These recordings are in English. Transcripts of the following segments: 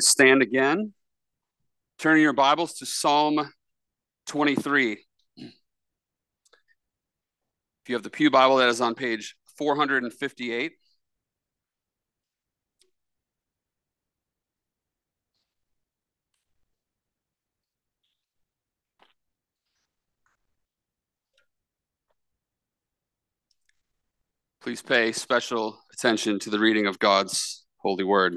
stand again. Turning your Bibles to Psalm 23. If you have the Pew Bible, that is on page 458. Please pay special attention to the reading of God's holy word.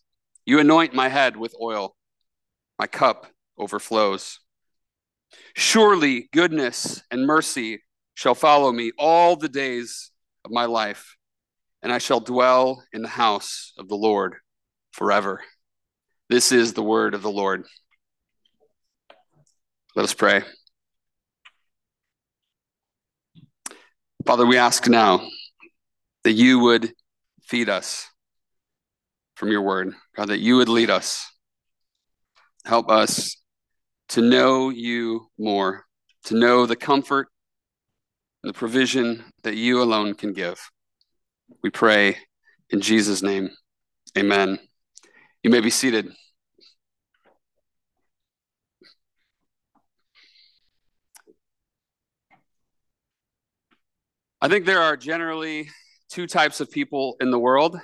You anoint my head with oil, my cup overflows. Surely goodness and mercy shall follow me all the days of my life, and I shall dwell in the house of the Lord forever. This is the word of the Lord. Let us pray. Father, we ask now that you would feed us from your word. God, that you would lead us. Help us to know you more, to know the comfort and the provision that you alone can give. We pray in Jesus' name. Amen. You may be seated. I think there are generally two types of people in the world.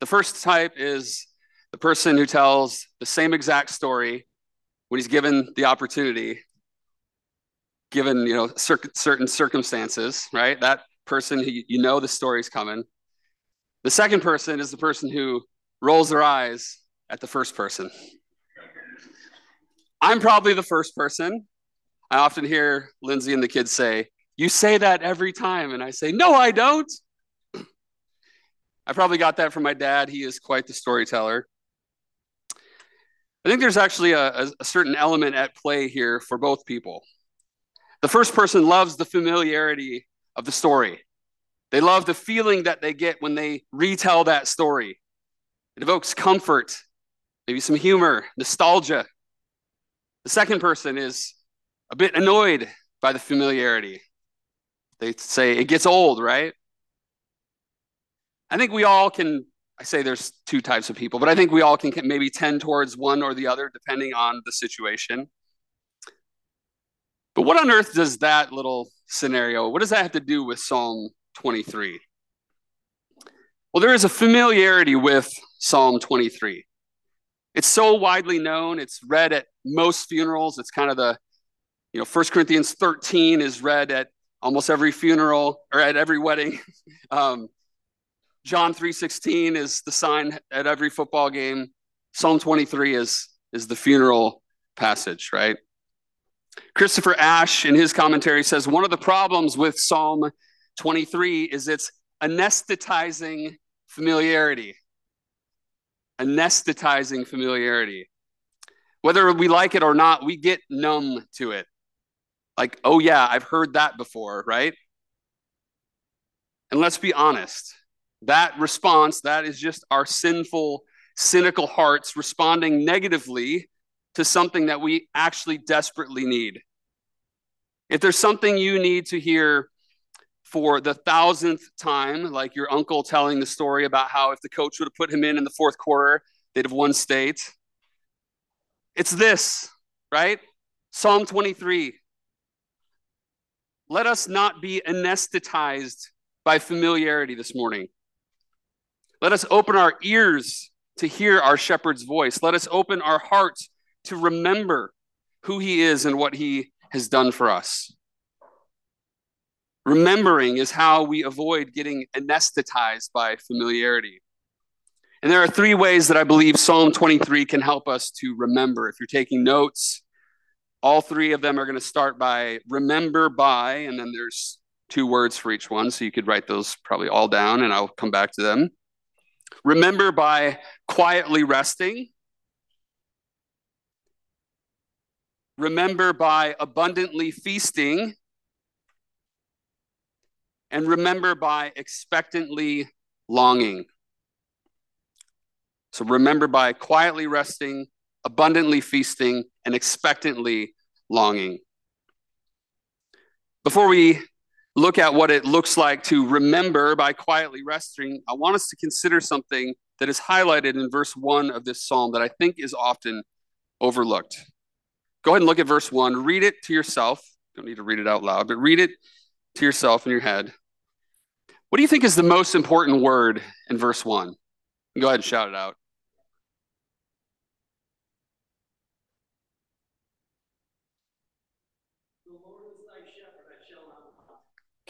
The first type is the person who tells the same exact story when he's given the opportunity, given you know cir- certain circumstances, right? That person who you know the story's coming. The second person is the person who rolls their eyes at the first person. I'm probably the first person. I often hear Lindsay and the kids say, You say that every time. And I say, No, I don't. I probably got that from my dad. He is quite the storyteller. I think there's actually a, a, certain element at play here for both people. The first person loves the familiarity of the story. They love the feeling that they get when they retell that story. It evokes comfort, maybe some humor, nostalgia. The second person is a bit annoyed by the familiarity. They say it gets old, right? I think we all can, I say there's two types of people, but I think we all can maybe tend towards one or the other depending on the situation. But what on earth does that little scenario, what does that have to do with Psalm 23? Well, there is a familiarity with Psalm 23. It's so widely known, it's read at most funerals. It's kind of the, you know, 1 Corinthians 13 is read at almost every funeral or at every wedding. Um, John 3:16 is the sign at every football game. Psalm 23 is is the funeral passage, right? Christopher Ash in his commentary says one of the problems with Psalm 23 is its anesthetizing familiarity. Anesthetizing familiarity. Whether we like it or not, we get numb to it. Like, oh yeah, I've heard that before, right? And let's be honest, that response, that is just our sinful, cynical hearts responding negatively to something that we actually desperately need. If there's something you need to hear for the thousandth time, like your uncle telling the story about how if the coach would have put him in in the fourth quarter, they'd have won state. It's this, right? Psalm 23. Let us not be anesthetized by familiarity this morning. Let us open our ears to hear our shepherd's voice. Let us open our hearts to remember who he is and what he has done for us. Remembering is how we avoid getting anesthetized by familiarity. And there are three ways that I believe Psalm 23 can help us to remember. If you're taking notes, all three of them are going to start by remember by, and then there's two words for each one. So you could write those probably all down, and I'll come back to them. Remember by quietly resting, remember by abundantly feasting, and remember by expectantly longing. So remember by quietly resting, abundantly feasting, and expectantly longing. Before we look at what it looks like to remember by quietly resting, I want us to consider something that is highlighted in verse 1 of this psalm that I think is often overlooked. Go ahead and look at verse 1. Read it to yourself. Don't need to read it out loud, but read it to yourself in your head. What do you think is the most important word in verse 1? Go ahead and shout it out.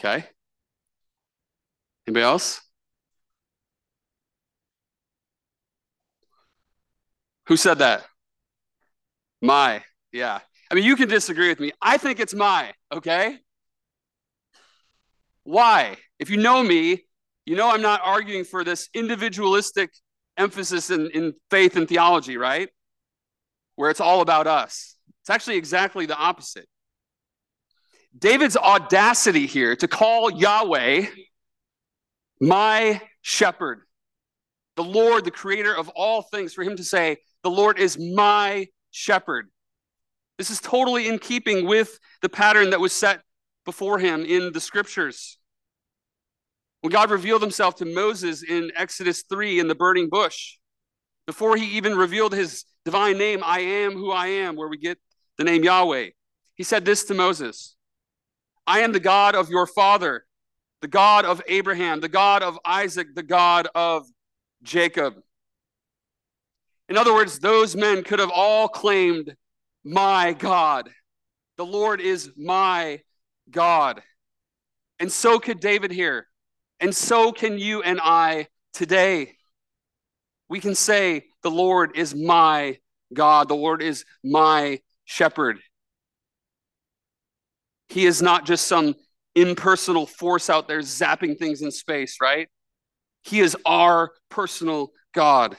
Okay. Anybody else? Who said that? My. Yeah. I mean, you can disagree with me. I think it's my, okay? Why? If you know me, you know I'm not arguing for this individualistic emphasis in, in faith and theology, right? Where it's all about us. It's actually exactly the opposite. David's audacity here to call Yahweh my shepherd, the Lord, the creator of all things, for him to say, The Lord is my shepherd. This is totally in keeping with the pattern that was set before him in the scriptures. When God revealed himself to Moses in Exodus 3 in the burning bush, before he even revealed his divine name, I am who I am, where we get the name Yahweh, he said this to Moses I am the God of your father, the God of Abraham, the God of Isaac, the God of Jacob. In other words, those men could have all claimed, My God. The Lord is my God. And so could David here. And so can you and I today. We can say, The Lord is my God. The Lord is my shepherd. He is not just some impersonal force out there zapping things in space, right? He is our personal God.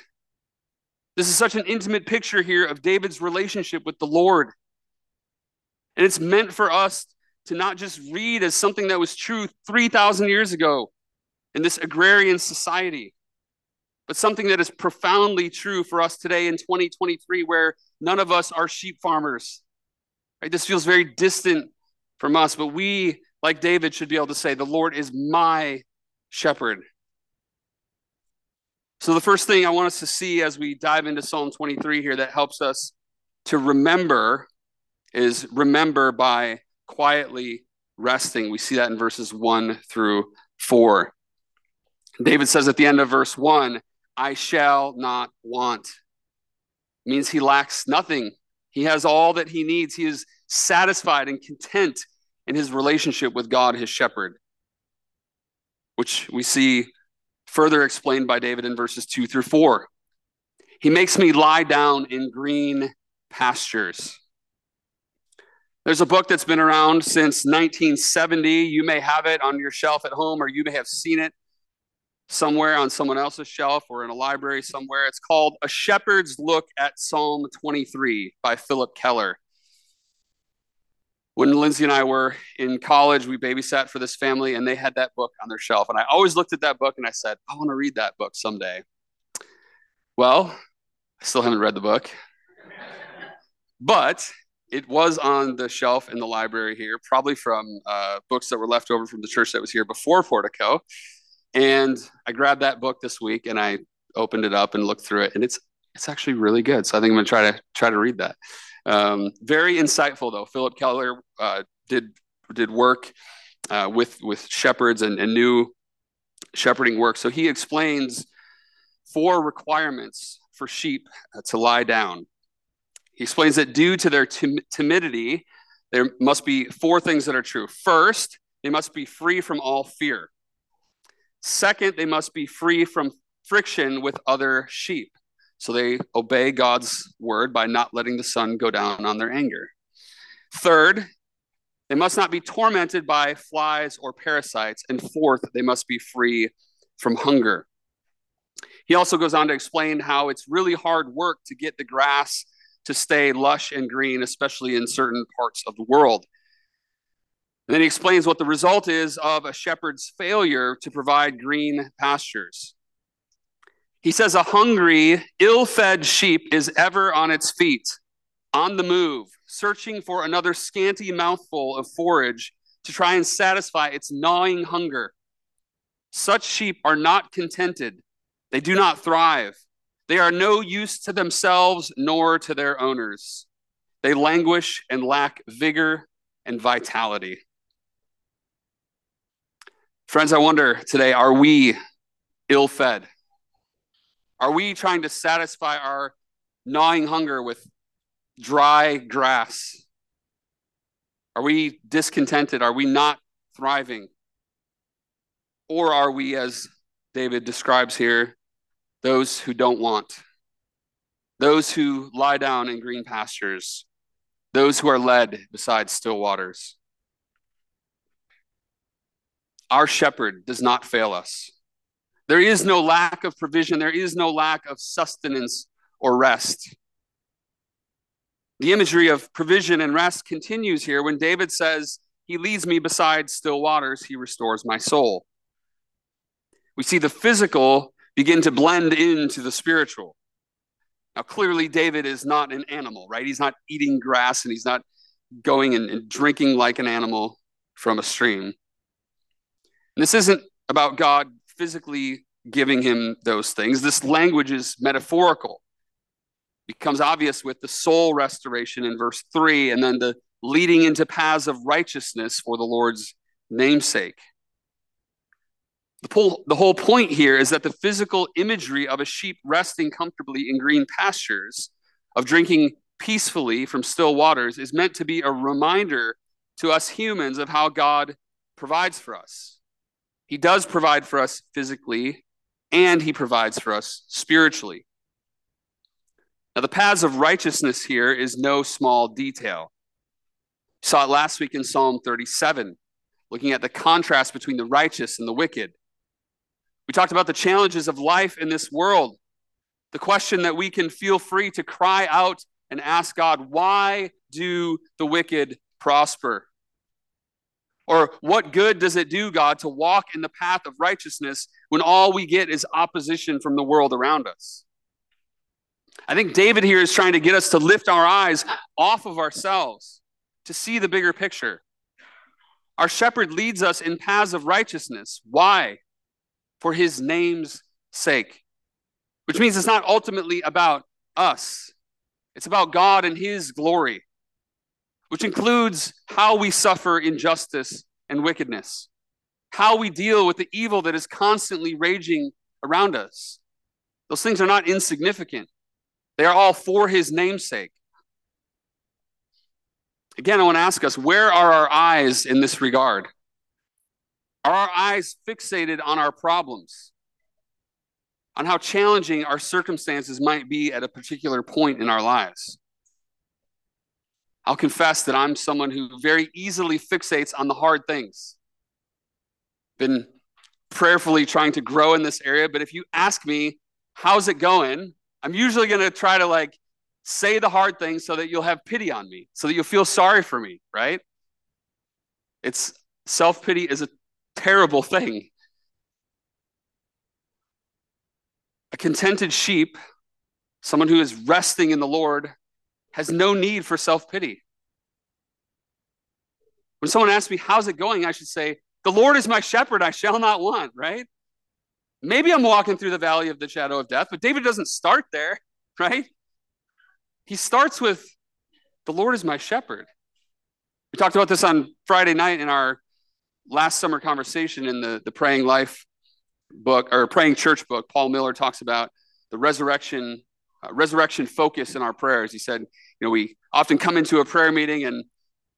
This is such an intimate picture here of David's relationship with the Lord. And it's meant for us to not just read as something that was true 3,000 years ago in this agrarian society, but something that is profoundly true for us today in 2023, where none of us are sheep farmers. Right? This feels very distant from us, but we, like David, should be able to say, The Lord is my shepherd. So, the first thing I want us to see as we dive into Psalm 23 here that helps us to remember is remember by quietly resting. We see that in verses 1 through 4. David says at the end of verse 1, I shall not want. It means he lacks nothing. He has all that he needs. He is satisfied and content in his relationship with God, his shepherd, which we see further explained by David in verses 2 through 4. He makes me lie down in green pastures. There's a book that's been around since 1970. You may have it on your shelf at home, or you may have seen it somewhere on someone else's shelf or in a library somewhere. It's called A Shepherd's Look at Psalm 23 by Philip Keller when Lindsay and I were in college, we babysat for this family and they had that book on their shelf. And I always looked at that book and I said, I want to read that book someday. Well, I still haven't read the book, but it was on the shelf in the library here, probably from uh, books that were left over from the church that was here before Portico. And I grabbed that book this week and I opened it up and looked through it, and it's it's actually really good. So I think I'm gonna try to try to read that. Um, very insightful, though. Philip Keller uh, did did work uh, with with shepherds and, and knew shepherding work. So he explains four requirements for sheep uh, to lie down. He explains that due to their tim- timidity, there must be four things that are true. First, they must be free from all fear. Second, they must be free from friction with other sheep. So they obey God's word by not letting the sun go down on their anger. Third, they must not be tormented by flies or parasites. And fourth, they must be free from hunger. He also goes on to explain how it's really hard work to get the grass to stay lush and green, especially in certain parts of the world. And then he explains what the result is of a shepherd's failure to provide green pastures. He says, A hungry, ill fed sheep is ever on its feet, on the move, searching for another scanty mouthful of forage to try and satisfy its gnawing hunger. Such sheep are not contented, they do not thrive. They are no use to themselves nor to their owners. They languish and lack vigor and vitality. Friends, I wonder today are we ill fed? Are we trying to satisfy our gnawing hunger with dry grass? Are we discontented? Are we not thriving? Or are we, as David describes here, those who don't want, those who lie down in green pastures, those who are led beside still waters? Our shepherd does not fail us. There is no lack of provision, there is no lack of sustenance or rest. The imagery of provision and rest continues here when David says, He leads me beside still waters, He restores my soul. We see the physical begin to blend into the spiritual. Now, clearly, David is not an animal, right? He's not eating grass and he's not going and, and drinking like an animal from a stream. And this isn't about God physically giving him those things. This language is metaphorical. Becomes obvious with the soul restoration in verse 3 and then the leading into paths of righteousness for the Lord's namesake. The whole, the whole point here is that the physical imagery of a sheep resting comfortably in green pastures, of drinking peacefully from still waters, is meant to be a reminder to us humans of how God provides for us. He does provide for us physically, and he provides for us spiritually. Now, the paths of righteousness here is no small detail. We saw it last week in Psalm 37, looking at the contrast between the righteous and the wicked. We talked about the challenges of life in this world, the question that we can feel free to cry out and ask God, why do the wicked prosper? Or what good does it do, God, to walk in the path of righteousness when all we get is opposition from the world around us? I think David here is trying to get us to lift our eyes off of ourselves to see the bigger picture. Our shepherd leads us in paths of righteousness. Why? For his name's sake. Which means it's not ultimately about us, it's about God and his glory which includes how we suffer injustice and wickedness, how we deal with the evil that is constantly raging around us. Those things are not insignificant, they are all for his namesake. Again, I want to ask us where are our eyes in this regard? Are our eyes fixated on our problems? On how challenging our circumstances might be at a particular point in our lives? I'll confess that I'm someone who very easily fixates on the hard things. Been prayerfully trying to grow in this area, but if you ask me, how's it going? I'm usually going to try to like say the hard things so that you'll have pity on me, so that you'll feel sorry for me, right? It's self pity is a terrible thing. A contented sheep, someone who is resting in the Lord, has no need for self pity. When someone asks me, How's it going? I should say, The Lord is my shepherd, I shall not want, right? Maybe I'm walking through the valley of the shadow of death, but David doesn't start there, right? He starts with, The Lord is my shepherd. We talked about this on Friday night in our last summer conversation in the, the Praying Life book or Praying Church book. Paul Miller talks about the resurrection uh, resurrection focus in our prayers. He said, you know, we often come into a prayer meeting and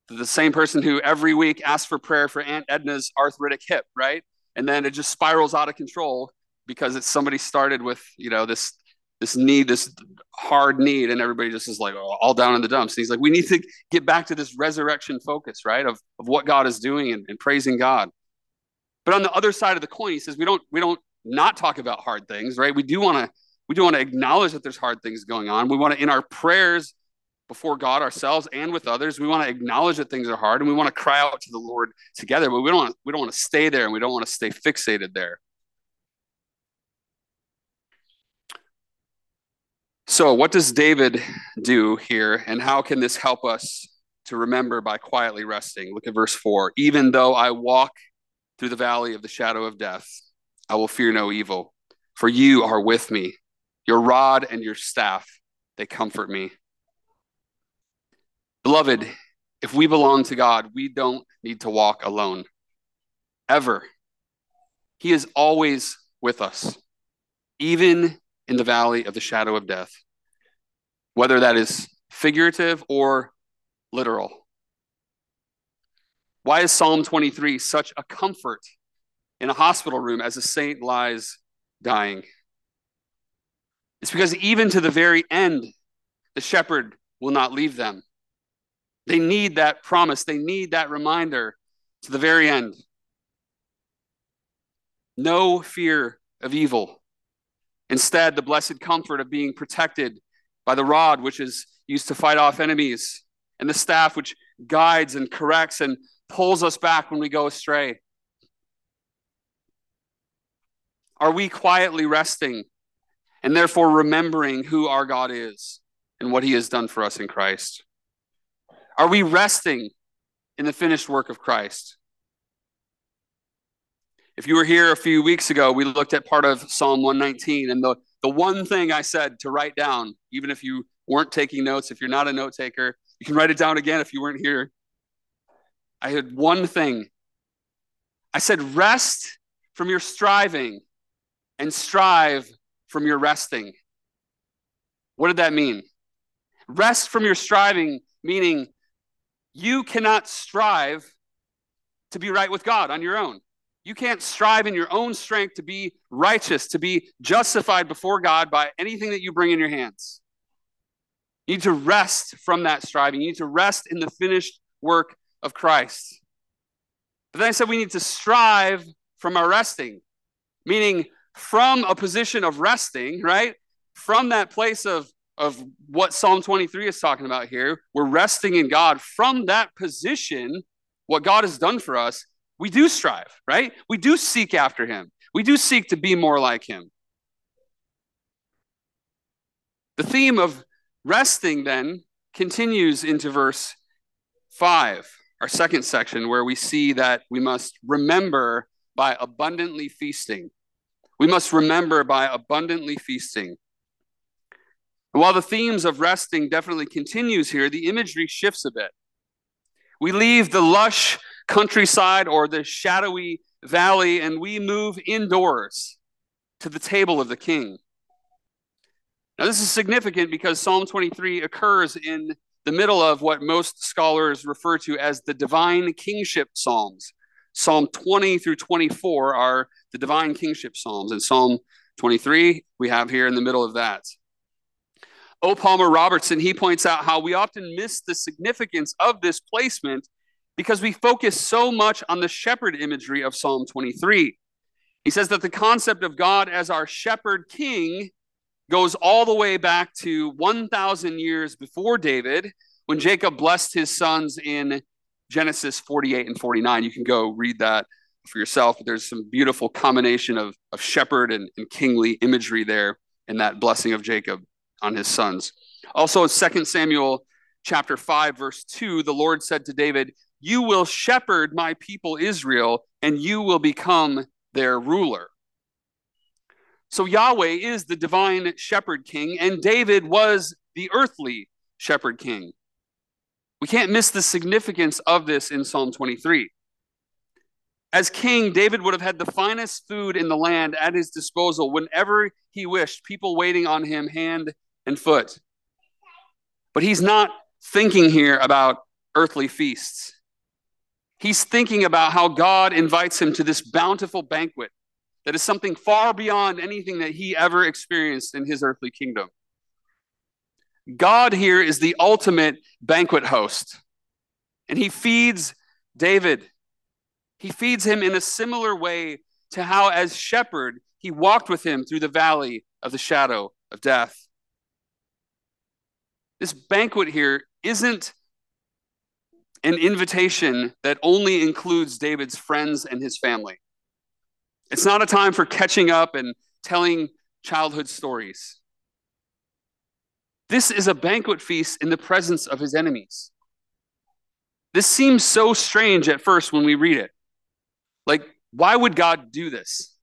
the same person who every week asks for prayer for Aunt Edna's arthritic hip, right? And then it just spirals out of control because it's somebody started with, you know, this this need, this hard need, and everybody just is like oh, all down in the dumps. And he's like, we need to get back to this resurrection focus, right? Of, of what God is doing and, and praising God. But on the other side of the coin, he says we don't we don't not talk about hard things, right? We do want to we do want to acknowledge that there's hard things going on. We want to in our prayers before God ourselves and with others, we want to acknowledge that things are hard and we want to cry out to the Lord together, but we don't want, we don't want to stay there and we don't want to stay fixated there. So, what does David do here, and how can this help us to remember by quietly resting? Look at verse 4. Even though I walk through the valley of the shadow of death, I will fear no evil, for you are with me. Your rod and your staff, they comfort me. Beloved, if we belong to God, we don't need to walk alone. Ever. He is always with us, even in the valley of the shadow of death, whether that is figurative or literal. Why is Psalm 23 such a comfort in a hospital room as a saint lies dying? It's because even to the very end, the shepherd will not leave them. They need that promise, they need that reminder to the very end. No fear of evil Instead, the blessed comfort of being protected by the rod, which is used to fight off enemies, and the staff, which guides and corrects and pulls us back when we go astray. Are we quietly resting and therefore remembering who our God is and what he has done for us in Christ? Are we resting in the finished work of Christ? If you were here a few weeks ago, we looked at part of Psalm 119. And the, the one thing I said to write down, even if you weren't taking notes, if you're not a note taker, you can write it down again if you weren't here. I had one thing. I said, rest from your striving and strive from your resting. What did that mean? Rest from your striving, meaning you cannot strive to be right with God on your own. You can't strive in your own strength to be righteous, to be justified before God by anything that you bring in your hands. You need to rest from that striving. You need to rest in the finished work of Christ. But then I said we need to strive from our resting, meaning from a position of resting, right? From that place of, of what Psalm 23 is talking about here, we're resting in God. From that position, what God has done for us, we do strive, right? We do seek after him. We do seek to be more like him. The theme of resting then continues into verse 5, our second section, where we see that we must remember by abundantly feasting. We must remember by abundantly feasting. And while the themes of resting definitely continues here, the imagery shifts a bit. We leave the lush countryside or the shadowy valley, and we move indoors to the table of the king. Now, this is significant because Psalm 23 occurs in the middle of what most scholars refer to as the divine kingship psalms. Psalm 20 through 24 are the divine kingship psalms, and Psalm 23 we have here in the middle of that. O. Palmer Robertson, he points out how we often miss the significance of this placement because we focus so much on the shepherd imagery of Psalm 23. He says that the concept of God as our shepherd king goes all the way back to 1,000 years before David when Jacob blessed his sons in Genesis 48 and 49. You can go read that for yourself, there's some beautiful combination of, of shepherd and, and kingly imagery there in that blessing of Jacob on his sons. Also, in 2 Samuel chapter 5, verse 2, the Lord said to David, you will shepherd my people Israel, and you will become their ruler. So Yahweh is the divine shepherd king, and David was the earthly shepherd king. We can't miss the significance of this in Psalm 23. As king, David would have had the finest food in the land at his disposal whenever he wished, people waiting on him hand and foot. But he's not thinking here about earthly feasts. He's thinking about how God invites him to this bountiful banquet that is something far beyond anything that he ever experienced in his earthly kingdom. God here is the ultimate banquet host, and he feeds David. He feeds him in a similar way to how, as shepherd, he walked with him through the valley of the shadow of death. This banquet here isn't an invitation that only includes David's friends and his family. It's not a time for catching up and telling childhood stories. This is a banquet feast in the presence of his enemies. This seems so strange at first when we read it. Like, why would God do this?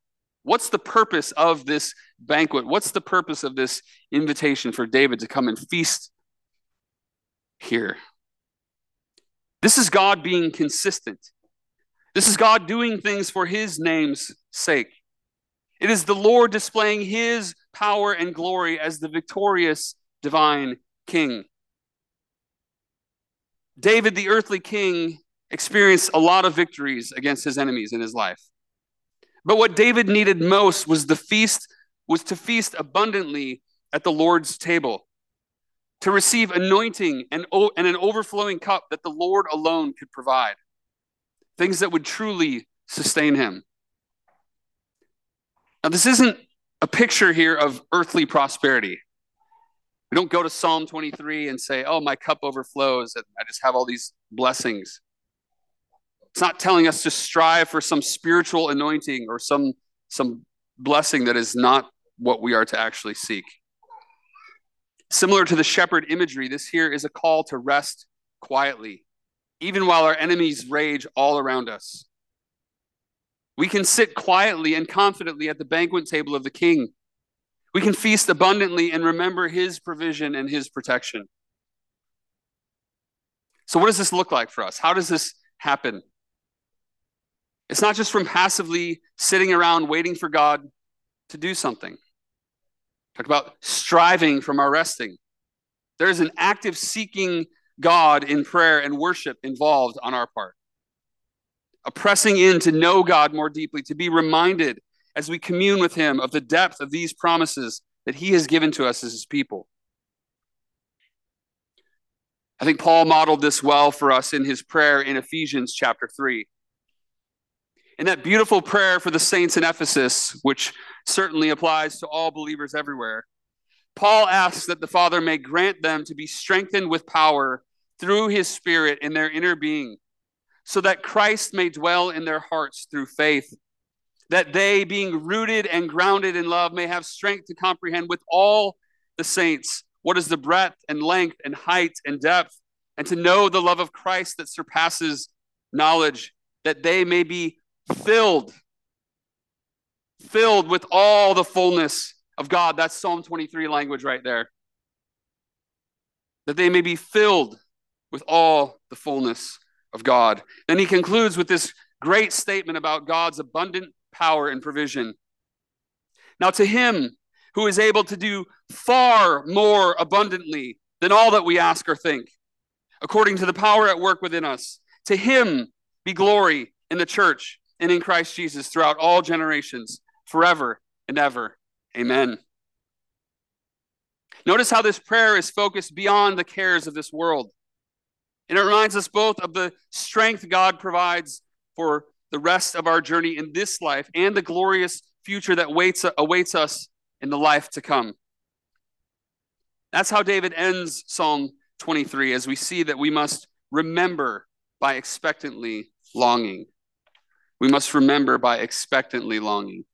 What's the purpose of this banquet? What's the purpose of this invitation for David to come and feast here? This is God being consistent. This is God doing things for his name's sake. It is the Lord displaying his power and glory as the victorious divine king. David, the earthly king, experienced a lot of victories against his enemies in his life. But what David needed most was the feast was to feast abundantly at the Lord's table, to receive anointing and, and an overflowing cup that the Lord alone could provide, things that would truly sustain him. Now, this isn't a picture here of earthly prosperity. We don't go to Psalm 23 and say, oh, my cup overflows and I just have all these blessings. It's not telling us to strive for some spiritual anointing or some, some blessing that is not what we are to actually seek. Similar to the shepherd imagery, this here is a call to rest quietly, even while our enemies rage all around us. We can sit quietly and confidently at the banquet table of the king we can feast abundantly and remember his provision and his protection. So, what does this look like for us? How does this happen? It's not just from passively sitting around waiting for God to do something. Talk about striving from our resting. There is an active seeking God in prayer and worship involved on our part. A pressing in to know God more deeply, to be reminded as we commune with him of the depth of these promises that he has given to us as his people. I think Paul modeled this well for us in his prayer in Ephesians chapter 3. In that beautiful prayer for the saints in Ephesus, which certainly applies to all believers everywhere, Paul asks that the Father may grant them to be strengthened with power through his Spirit in their inner being, so that Christ may dwell in their hearts through faith that they, being rooted and grounded in love, may have strength to comprehend with all the saints what is the breadth and length and height and depth, and to know the love of Christ that surpasses knowledge, that they may be filled, filled with all the fullness of God. That's Psalm 23 language right there. That they may be filled with all the fullness of God. Then he concludes with this great statement about God's abundant power and provision. Now, to him who is able to do far more abundantly than all that we ask or think, according to the power at work within us, to him be glory in the church and in Christ Jesus throughout all generations, forever and ever. Amen. Notice how this prayer is focused beyond the cares of this world. And it reminds us both of the strength God provides for the rest of our journey in this life and the glorious future that waits, awaits us in the life to come. That's how David ends Psalm 23, as we see that we must remember by expectantly longing. We must remember by expectantly longing.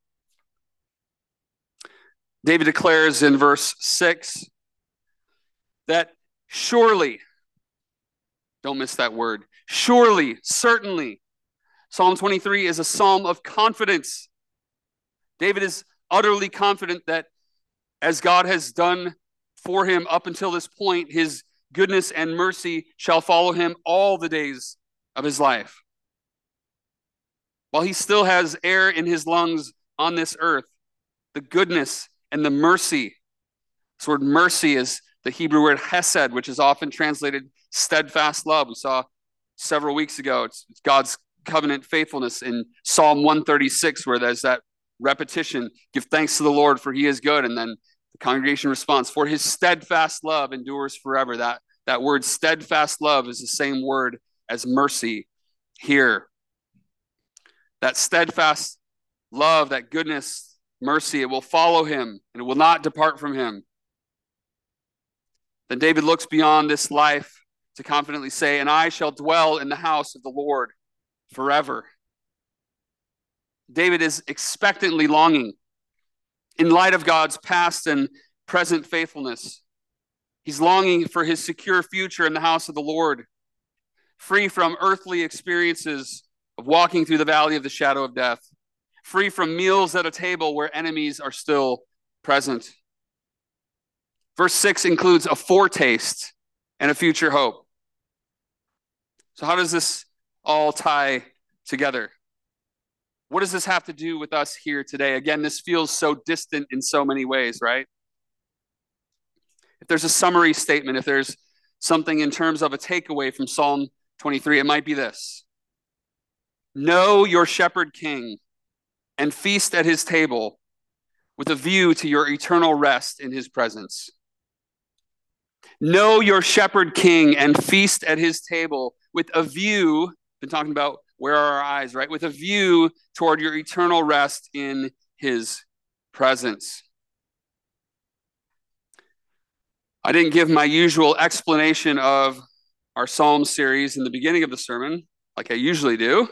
David declares in verse 6 that surely, don't miss that word, surely, certainly, Psalm 23 is a psalm of confidence. David is utterly confident that as God has done for him up until this point, his goodness and mercy shall follow him all the days of his life. While he still has air in his lungs on this earth, the goodness and the mercy, this word mercy is the Hebrew word hesed, which is often translated steadfast love. We saw several weeks ago. It's, it's God's covenant faithfulness in Psalm 136, where there's that repetition give thanks to the Lord, for he is good. And then the congregation responds, for his steadfast love endures forever. That, that word steadfast love is the same word as mercy here. That steadfast love, that goodness, mercy. It will follow him and it will not depart from him. Then David looks beyond this life to confidently say, And I shall dwell in the house of the Lord forever. David is expectantly longing in light of God's past and present faithfulness. He's longing for his secure future in the house of the Lord, free from earthly experiences of walking through the valley of the shadow of death, free from meals at a table where enemies are still present. Verse 6 includes a foretaste and a future hope. So, how does this all tie together? What does this have to do with us here today? Again, this feels so distant in so many ways, right? If there's a summary statement, if there's something in terms of a takeaway from Psalm 23, it might be this Know your shepherd king and feast at his table with a view to your eternal rest in his presence. Know your shepherd king and feast at his table with a view, been talking about where are our eyes, right? With a view toward your eternal rest in his presence. I didn't give my usual explanation of our Psalm series in the beginning of the sermon, like I usually do.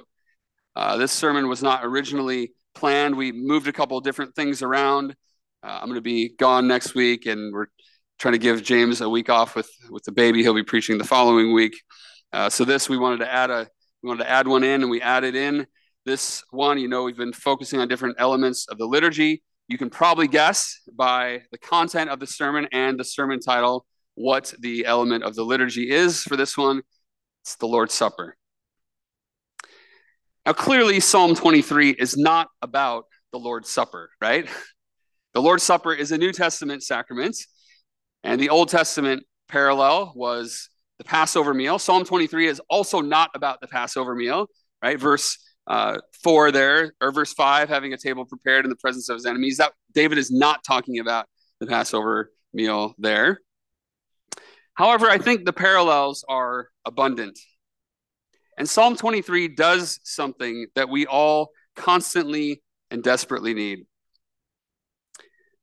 Uh, this sermon was not originally planned. We moved a couple different things around. Uh, I'm going to be gone next week, and we're trying to give James a week off with with the baby. He'll be preaching the following week. Uh, so this we wanted to add a we wanted to add one in, and we added in this one. You know, we've been focusing on different elements of the liturgy. You can probably guess by the content of the sermon and the sermon title what the element of the liturgy is for this one. It's the Lord's Supper. Now, clearly, Psalm 23 is not about the Lord's Supper, right? The Lord's Supper is a New Testament sacrament, and the Old Testament parallel was the Passover meal. Psalm 23 is also not about the Passover meal, right? Verse uh, 4 there, or verse 5, having a table prepared in the presence of his enemies. That David is not talking about the Passover meal there. However, I think the parallels are abundant. And Psalm 23 does something that we all constantly and desperately need.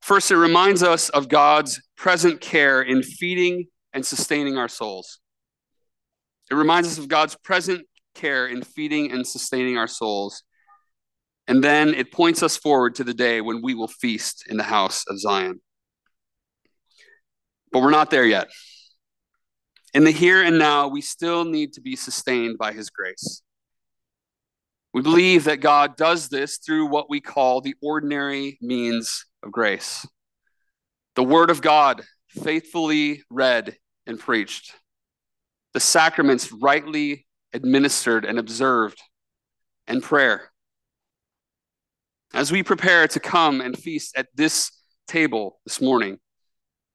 First, it reminds us of God's present care in feeding and sustaining our souls. It reminds us of God's present care in feeding and sustaining our souls. And then it points us forward to the day when we will feast in the house of Zion. But we're not there yet. In the here and now, we still need to be sustained by his grace. We believe that God does this through what we call the ordinary means of grace. The Word of God, faithfully read and preached the sacraments rightly administered and observed, and prayer. As we prepare to come and feast at this table this morning,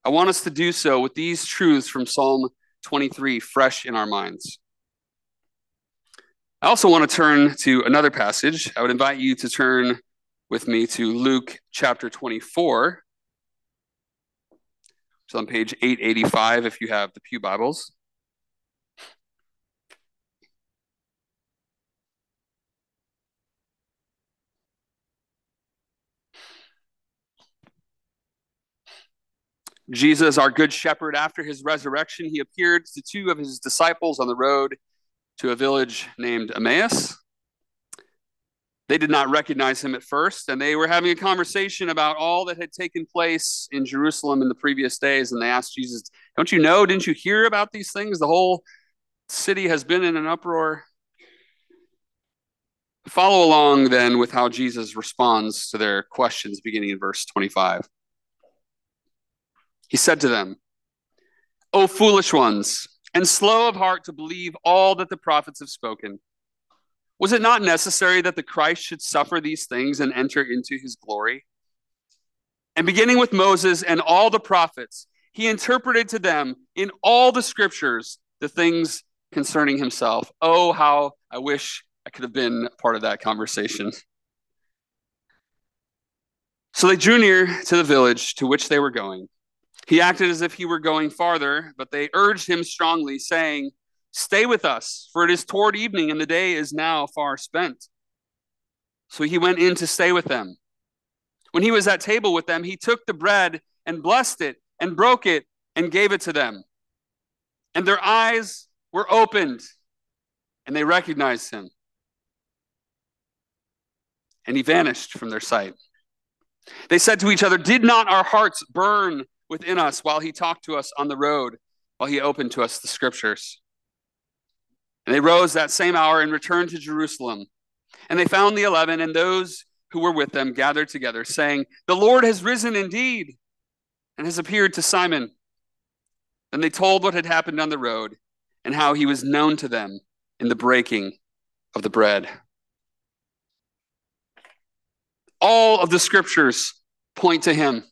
I want us to do so with these truths from Psalm 23 fresh in our minds. I also want to turn to another passage. I would invite you to turn with me to Luke chapter 24. It's on page 885 if you have the Pew Bibles. Jesus, our good shepherd, after his resurrection, he appeared to two of his disciples on the road to a village named Emmaus. They did not recognize him at first, and they were having a conversation about all that had taken place in Jerusalem in the previous days. And they asked Jesus, Don't you know? Didn't you hear about these things? The whole city has been in an uproar. Follow along then with how Jesus responds to their questions beginning in verse 25. He said to them, O foolish ones, and slow of heart to believe all that the prophets have spoken. Was it not necessary that the Christ should suffer these things and enter into his glory? And beginning with Moses and all the prophets, he interpreted to them in all the scriptures the things concerning himself. Oh, how I wish I could have been part of that conversation. So they drew near to the village to which they were going. He acted as if he were going farther, but they urged him strongly, saying, Stay with us, for it is toward evening, and the day is now far spent. So he went in to stay with them. When he was at table with them, he took the bread and blessed it and broke it and gave it to them. And their eyes were opened and they recognized him. And he vanished from their sight. They said to each other, Did not our hearts burn within us while he talked to us on the road, while he opened to us the scriptures? And they rose that same hour and returned to Jerusalem. And they found the eleven and those who were with them gathered together, saying, The Lord has risen indeed and has appeared to Simon. Then they told what had happened on the road and how he was known to them in the breaking of the bread. All of the scriptures point to him.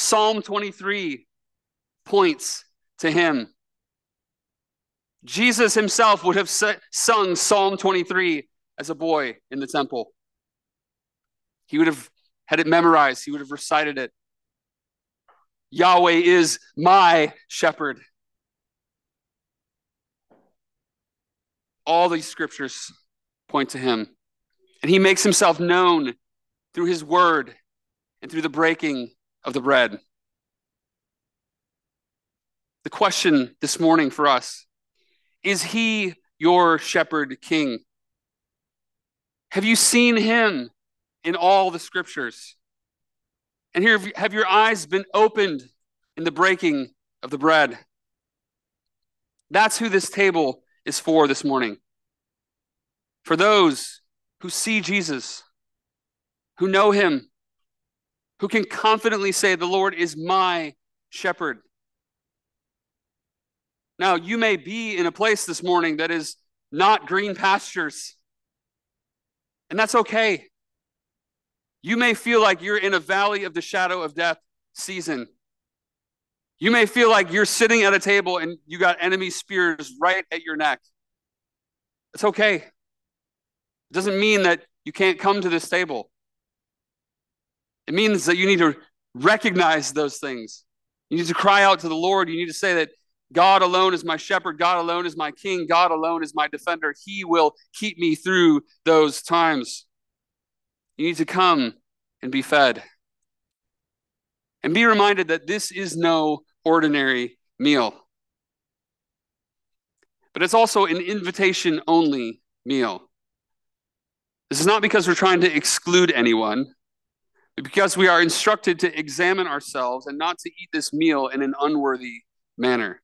Psalm 23 points to him. Jesus himself would have sung Psalm 23 as a boy in the temple. He would have had it memorized, he would have recited it. Yahweh is my shepherd. All these scriptures point to him. And he makes himself known through his word and through the breaking of the bread. The question this morning for us is he your shepherd king? Have you seen him in all the scriptures? And here, have your eyes been opened in the breaking of the bread? That's who this table is for this morning. For those who see Jesus, who know him, who can confidently say, The Lord is my shepherd. Now, you may be in a place this morning that is not green pastures, and that's okay. You may feel like you're in a valley of the shadow of death season. You may feel like you're sitting at a table and you got enemy spears right at your neck. It's okay. It doesn't mean that you can't come to this table. It means that you need to recognize those things. You need to cry out to the Lord. You need to say that God alone is my shepherd. God alone is my king. God alone is my defender. He will keep me through those times. You need to come and be fed. And be reminded that this is no ordinary meal, but it's also an invitation only meal. This is not because we're trying to exclude anyone, because we are instructed to examine ourselves and not to eat this meal in an unworthy manner.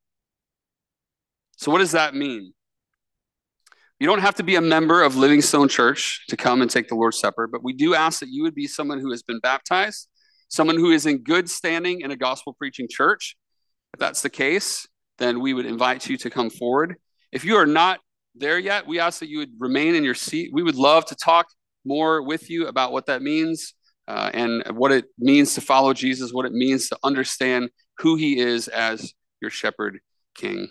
So, what does that mean? You don't have to be a member of Livingstone Church to come and take the Lord's Supper, but we do ask that you would be someone who has been baptized, someone who is in good standing in a gospel preaching church. If that's the case, then we would invite you to come forward. If you are not there yet, we ask that you would remain in your seat. We would love to talk more with you about what that means uh, and what it means to follow Jesus, what it means to understand who he is as your shepherd king.